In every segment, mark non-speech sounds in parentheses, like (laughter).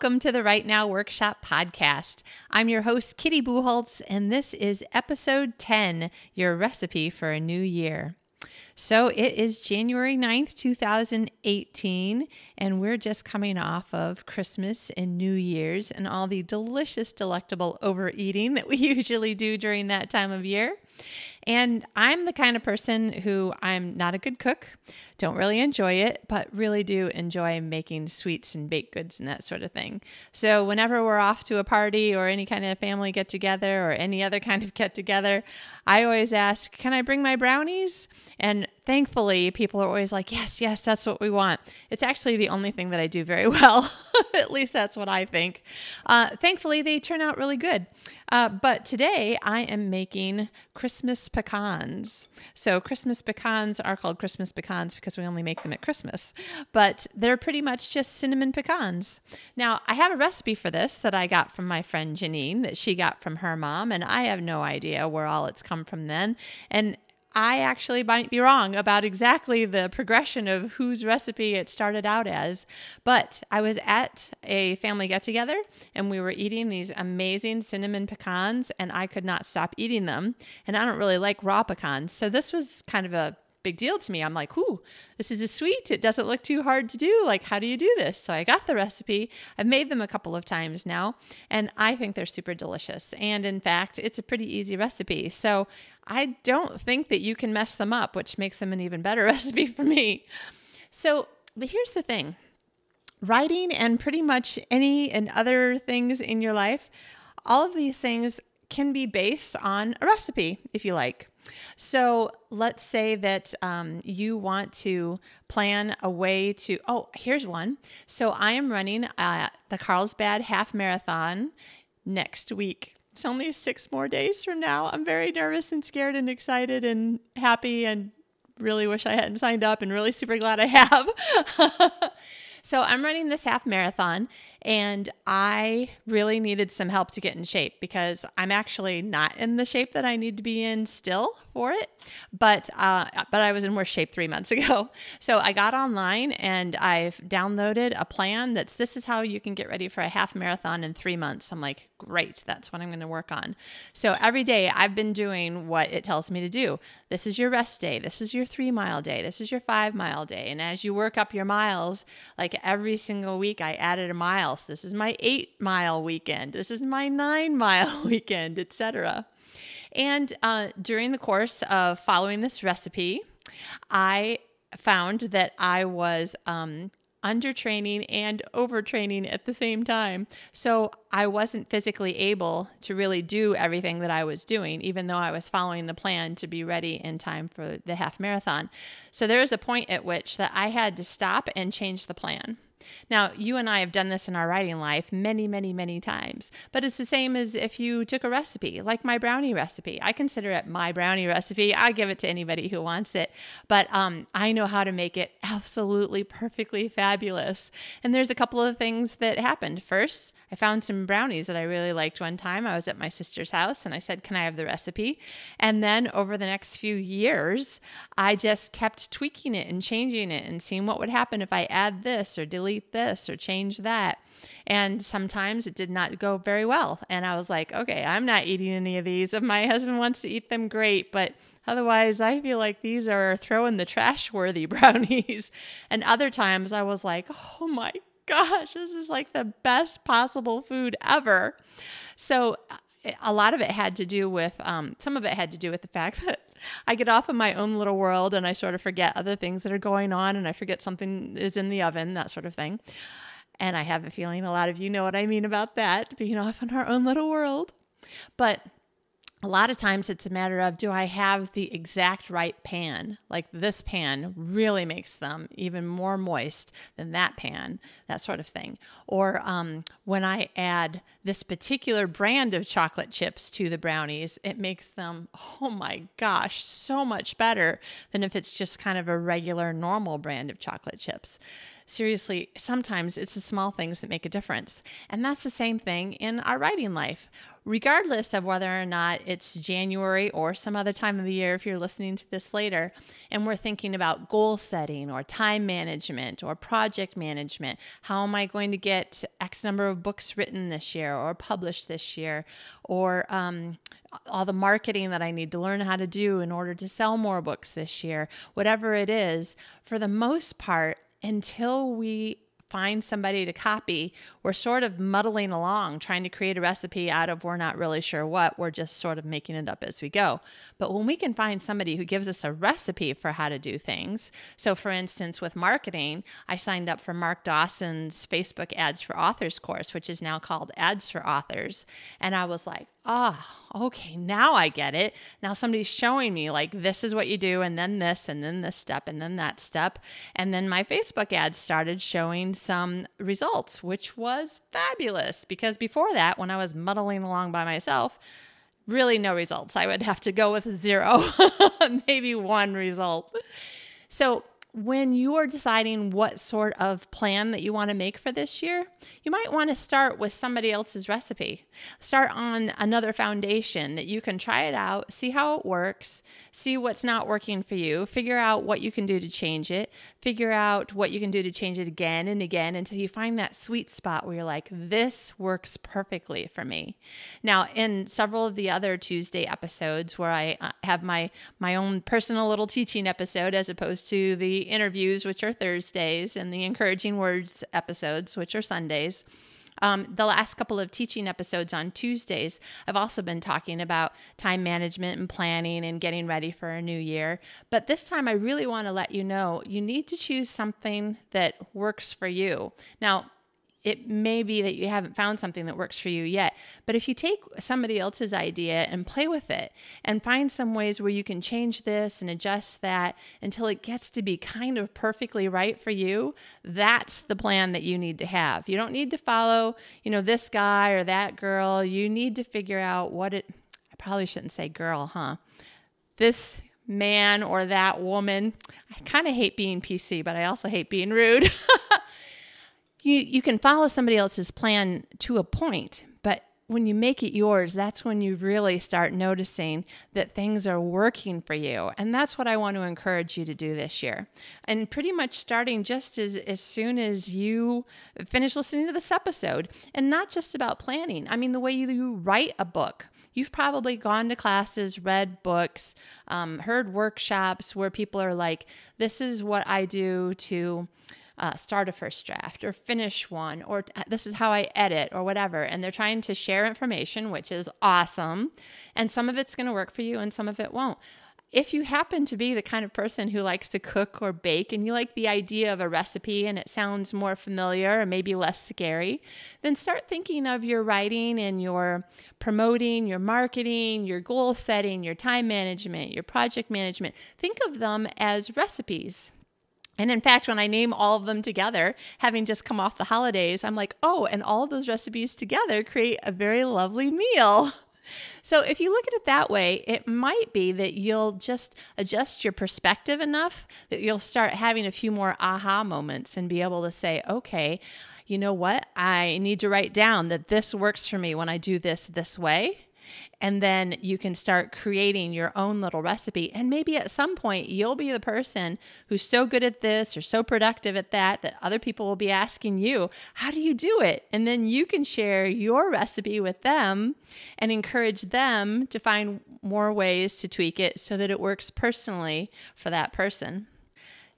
Welcome to the Write Now Workshop podcast. I'm your host, Kitty Bucholtz, and this is episode 10 Your Recipe for a New Year. So it is January 9th, 2018, and we're just coming off of Christmas and New Year's and all the delicious, delectable overeating that we (laughs) usually do during that time of year. And I'm the kind of person who I'm not a good cook, don't really enjoy it, but really do enjoy making sweets and baked goods and that sort of thing. So, whenever we're off to a party or any kind of family get together or any other (laughs) kind of get together, I always ask, Can I bring my brownies? And thankfully, people are always like, Yes, yes, that's what we want. It's actually the only thing that I do very (laughs) well. At least that's what I think. Uh, thankfully, they turn out really good. Uh, but today I am making Christmas pecans. So, Christmas pecans are called Christmas pecans because we only make them at Christmas, but they're pretty much just cinnamon pecans. Now, I have a recipe for this that I got from my friend Janine that she got from her mom, and I have no idea where all it's come from then. And I actually might be wrong about exactly the progression of whose recipe it started out as, but I was at a family get together and we were eating these amazing cinnamon pecans, and I could not stop eating them. And I don't really like raw pecans. So this was kind of a big deal to me. I'm like, ooh, this is a sweet. It doesn't look too hard to do. Like, how do you do this? So I got the recipe. I've made them a couple of times now, and I think they're super delicious. And in fact, it's a pretty easy recipe. So I don't think that you can mess them up, which makes them an even better (laughs) recipe for me. So here's the thing writing and pretty much any and other things in your life, all of these things can be based on a recipe if you like. So let's say that um, you want to plan a way to, oh, here's one. So I am running uh, the Carlsbad Half Marathon next week. It's only six more days from now. I'm very nervous and scared and excited and happy and really wish I hadn't signed up and really super glad I have. (laughs) so I'm running this half marathon and I really needed some help to get in shape because I'm actually not in the shape that I need to be in still for it. But uh, but I was in worse shape three months (laughs) ago. So I got online and I've downloaded a plan that's this is how you can get ready for a half marathon in three months. I'm like, great, that's what I'm going to work on. So every day I've been doing what it tells me to do. This is your rest day. This is your three mile day. This is your five mile day. And as you work up your miles, like every single week, I added a mile. So this is my eight mile weekend. This is my nine mile (laughs) weekend, etc. And uh, during the course of following this recipe, I found that I was um, undertraining and overtraining at the same time. So I wasn't physically able to really do everything that I was doing, even though I was following the plan to be ready in time for the half marathon. So there was a point at which that I had to stop and change the plan. Now, you and I have done this in our writing life many, many, many times, but it's the same as if you took a recipe, like my brownie recipe. I consider it my brownie recipe. I give it to anybody who wants it, but um, I know how to make it absolutely perfectly fabulous. And there's a couple of things that happened. First, I found some brownies that I really liked one time. I was at my sister's house and I said, Can I have the recipe? And then over the next few years, I just kept tweaking it and changing it and seeing what would happen if I add this or delete this or change that. And sometimes it did not go very well. And I was like, okay, I'm not eating any of these. If my husband wants to eat them, great. But otherwise, I feel like these are throw in the trash worthy (laughs) brownies. And other times I was like, oh my gosh, this is like the best possible food ever. So, a lot of it had to do with, um, some of it had to do with the fact (laughs) that I get off in my own little world and I sort of forget other things that are going on and I forget something is in the oven, that sort of thing. And I have a feeling a lot of you know what I mean about that, being off in our own little world. But a lot of times it's a matter of do I have the exact right pan? Like this pan really makes them even more moist than that pan, that sort of thing. Or um, when I add this particular brand of chocolate chips to the brownies, it makes them, oh my gosh, so much better than if it's just kind of a regular, normal brand of chocolate chips. Seriously, sometimes it's the small things that make a difference. And that's the same thing in our writing life regardless of whether or not it's January or some other time of the year, if you're listening to this later, and we're thinking about goal setting or time management or project management. How am I going to get X number of books written this year or published this year? Or um, all the marketing that I need to learn how to do in order to sell more books this year, whatever it is, for the most part, until we find somebody to copy, we're sort of muddling along trying to create a recipe out of we're not really sure what. We're just sort of making it up as we go. But when we can find somebody who gives us a recipe for how to do things, so for instance, with marketing, I signed up for Mark Dawson's Facebook Ads for Authors course, which is now called Ads for Authors. And I was like, oh, okay, now I get it. Now somebody's showing me, like, this is what you do, and then this, and then this step, and then that step. And then my Facebook ads started showing some results, which was fabulous because before that, when I was muddling along by myself, really no results. I would have to go with zero, (laughs) maybe one result. So when you are deciding what sort of plan that you want to make for this year, you might want to start with somebody else's recipe. Start on another foundation that you can try it out, see how it works, see what's not working for you, figure out what you can do to change it, figure out what you can do to change it again and again until you find that sweet spot where you're like, this works perfectly for me. Now, in several of the other Tuesday episodes where I uh, have my my own personal little teaching episode as opposed to the interviews, which are Thursdays, and the encouraging words episodes, which are Sundays. Um, the last couple of teaching episodes on Tuesdays, I've also been talking about time management and planning and getting ready for a new year. But this time, I really want to let you know you need to choose something that works for you. Now, it may be that you haven't found something that works for you yet. But if you take somebody else's idea and play with it and find some ways where you can change this and adjust that until it gets to be kind of perfectly right for you, that's the plan that you need to have. You don't need to follow, you know, this guy or that girl. You need to figure out what it, I probably shouldn't say girl, huh? This man or that woman. I kind of hate being PC, but I also hate being rude. (laughs) you you can follow somebody else's plan to a point, but when you make it yours, that's when you really start noticing that things are working for you. And that's what I want to encourage you to do this year. And pretty much starting just as, as soon as you finish listening to this episode, and not just about planning. I mean, the way you, you write a book. You've probably gone to classes, read books, um, heard workshops where people are like, this is what I do to uh, start a first draft or finish one, or this is how I edit or whatever. And they're trying to share information, which is awesome. And some of it's going to work for you and some of it won't. If you happen to be the kind of person who likes to cook or bake and you like the idea of a recipe and it sounds more familiar and maybe less scary, then start thinking of your writing and your promoting, your marketing, your goal setting, your time management, your project management. Think of them as recipes and in fact, when I name all of them together, having just come off the holidays, I'm like, oh, and all of those recipes together create a very lovely meal. (laughs) So, if you look at it that way, it might be that you'll just adjust your perspective enough that you'll start having a few more aha moments and be able to say, okay, you know what? I need to write down that this works for me when I do this this way. And then you can start creating your own little recipe. And maybe at some point, you'll be the person who's so good at this or so productive at that that other people will be asking you, How do you do it? And then you can share your recipe with them and encourage them to find more ways to tweak it so that it works personally for that person.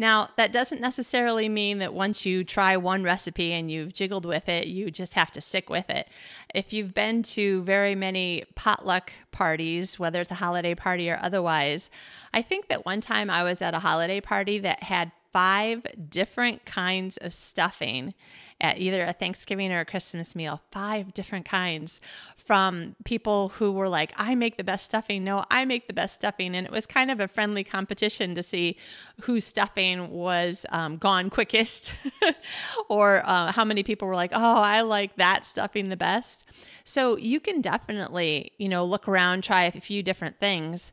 Now, that doesn't necessarily mean that once you try one recipe and you've jiggled with it, you just have to stick with it. If you've been to very many potluck parties, whether it's a holiday party or otherwise, I think that one time I was at a holiday party that had five different kinds of stuffing at either a Thanksgiving or a Christmas meal, five different kinds from people who were like, I make the best stuffing. No, I make the best stuffing. And it was kind of a friendly competition to see whose stuffing was um, gone quickest (laughs) or uh, how many people were like, oh, I like that stuffing the best. So you can definitely, you know, look around, try a few different things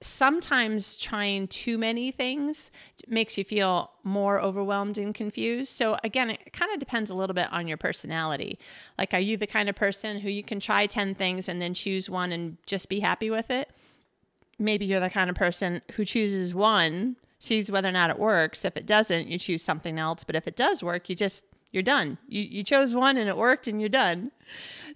sometimes trying too many things makes you feel more overwhelmed and confused. So, again, it kind of depends a little bit on your personality. Like, are you the kind of person who you can try 10 things and then choose one and just be happy with it? Maybe you're the kind of person who chooses one, sees whether or not it works. If it doesn't, you choose something else. But if it does work, you just, you're done. You, you chose one and it worked and you're done.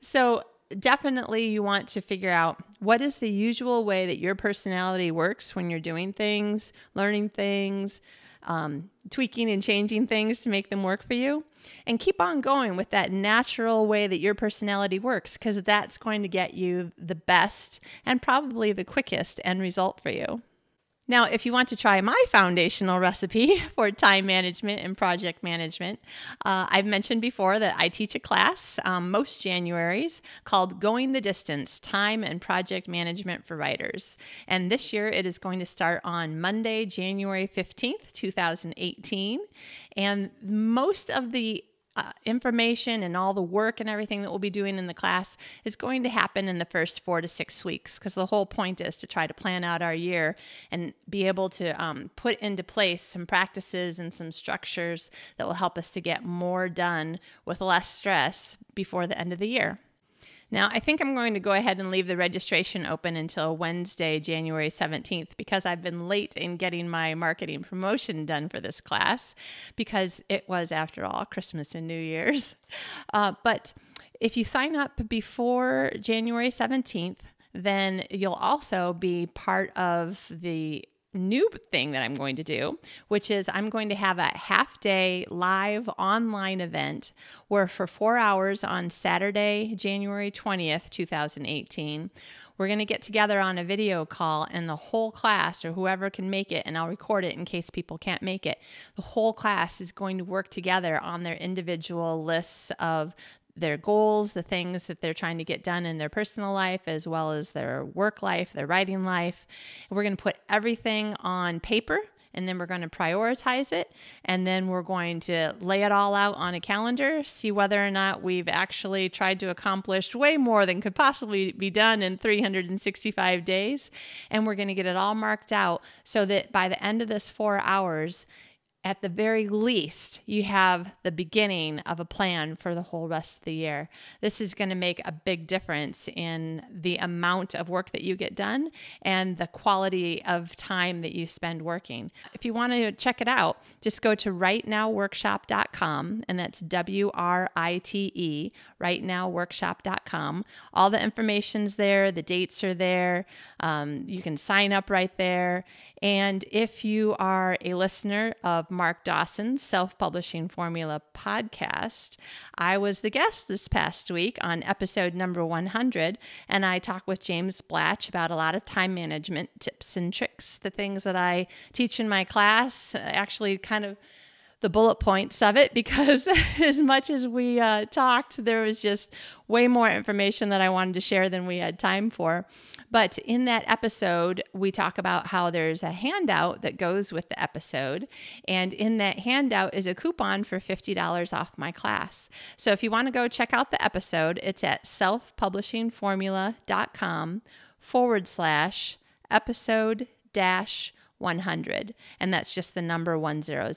So, definitely you want to figure out what is the usual way that your personality works when you're doing things, learning things, um, tweaking and changing things to make them work for you. And keep on going with that natural way that your personality works because that's going to get you the best and probably the quickest end result for you. Now, if you want to try my foundational recipe (laughs) for time management and project management, uh, I've mentioned before that I teach a class um, most Januaries called Going the Distance Time and Project Management for Writers. And this year it is going to start on Monday, January 15th, 2018. And most of the uh, information and all the work and everything that we'll be doing in the class is going to happen in the first four to six weeks because the whole point is to try to plan out our year and be able to um, put into place some practices and some structures that will help us to get more done with less stress before the end of the year. Now, I think I'm going to go ahead and leave the registration open until Wednesday, January 17th, because I've been late in getting my marketing promotion done for this class, because it was, after all, Christmas and New Year's. (laughs) Uh, but if you sign up before January 17th, then you'll also be part of the new thing that I'm going to do, which is I'm going to have a half day live online event where for four hours on Saturday, January 20th, 2018, we're going to get together on a video call and the whole class or whoever can make it, and I'll record it in case people can't make it. The whole class is going to work together on their individual lists of their goals, the things that they're trying to get done in their personal life, as well as their work life, their writing life. We're going to put everything on paper and then we're going to prioritize it and then we're going to lay it all out on a calendar see whether or not we've actually tried to accomplish way more than could possibly be done in 365 days and we're going to get it all marked out so that by the end of this 4 hours at the very least, you have the beginning of a plan for the whole rest of the year. This is going to make a big difference in the amount of work that you get done and the quality of time that you spend working. If you want to check it out, just go to writenowworkshop.com, and that's W R I T E, writenowworkshop.com. All the information's there, the dates are there. Um, you can sign up right there. And if you are a listener of Mark Dawson's Self Publishing Formula podcast, I was the guest this past week on episode number 100, and I talked with James Blatch about a lot of time management tips and tricks, the things that I teach in my class, actually kind of the bullet points of it (laughs) because as much as we uh, talked, there was just way more information that I wanted to share than we had time for. But in that episode, we talk about how there's a handout that goes with the episode. And in that handout is a coupon for $50 off my class. So if you want to go check out the episode, it's at selfpublishingformula.com forward slash episode dash 100. And that's just the number 100.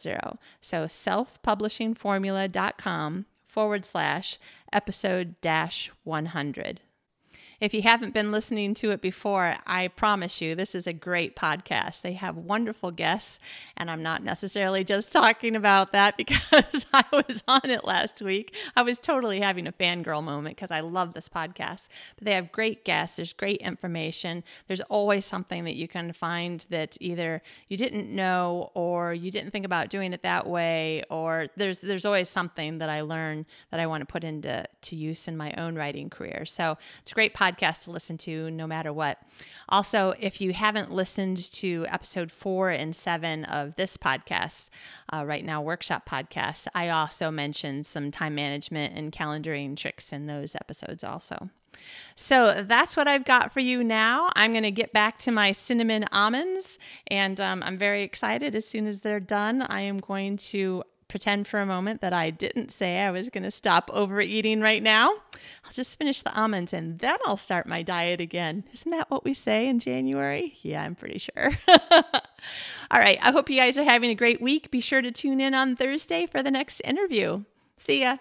So selfpublishingformula.com forward slash episode dash 100. If you haven't been listening to it before, I promise you, this is a great podcast. They have wonderful guests, and I'm not necessarily just talking about that (laughs) because I was on it last week. I was totally having a fangirl moment because I love this podcast. But they have great guests, there's great information. There's always something that you can find that either you didn't know or you didn't think about doing it that way, or there's there's always something that I learn that I want to put into to use in my own writing career. So it's a great podcast podcast to listen to no matter what. Also, if you haven't listened to episode four and seven of this podcast, uh, Write Now, workshop podcast, I also mentioned some time management and calendaring tricks in those episodes also. So that's what I've got for you now. I'm going to get back to my cinnamon almonds, and um, I'm very excited. As soon as they're done, I am going to pretend for a moment that I didn't say I was going to stop overeating right now. I'll just finish the almonds and then I'll start my diet again. Isn't that what we say in January? Yeah, I'm pretty sure. (laughs) All right. I hope you guys are having a great week. Be sure to tune in on Thursday for the next interview. See ya.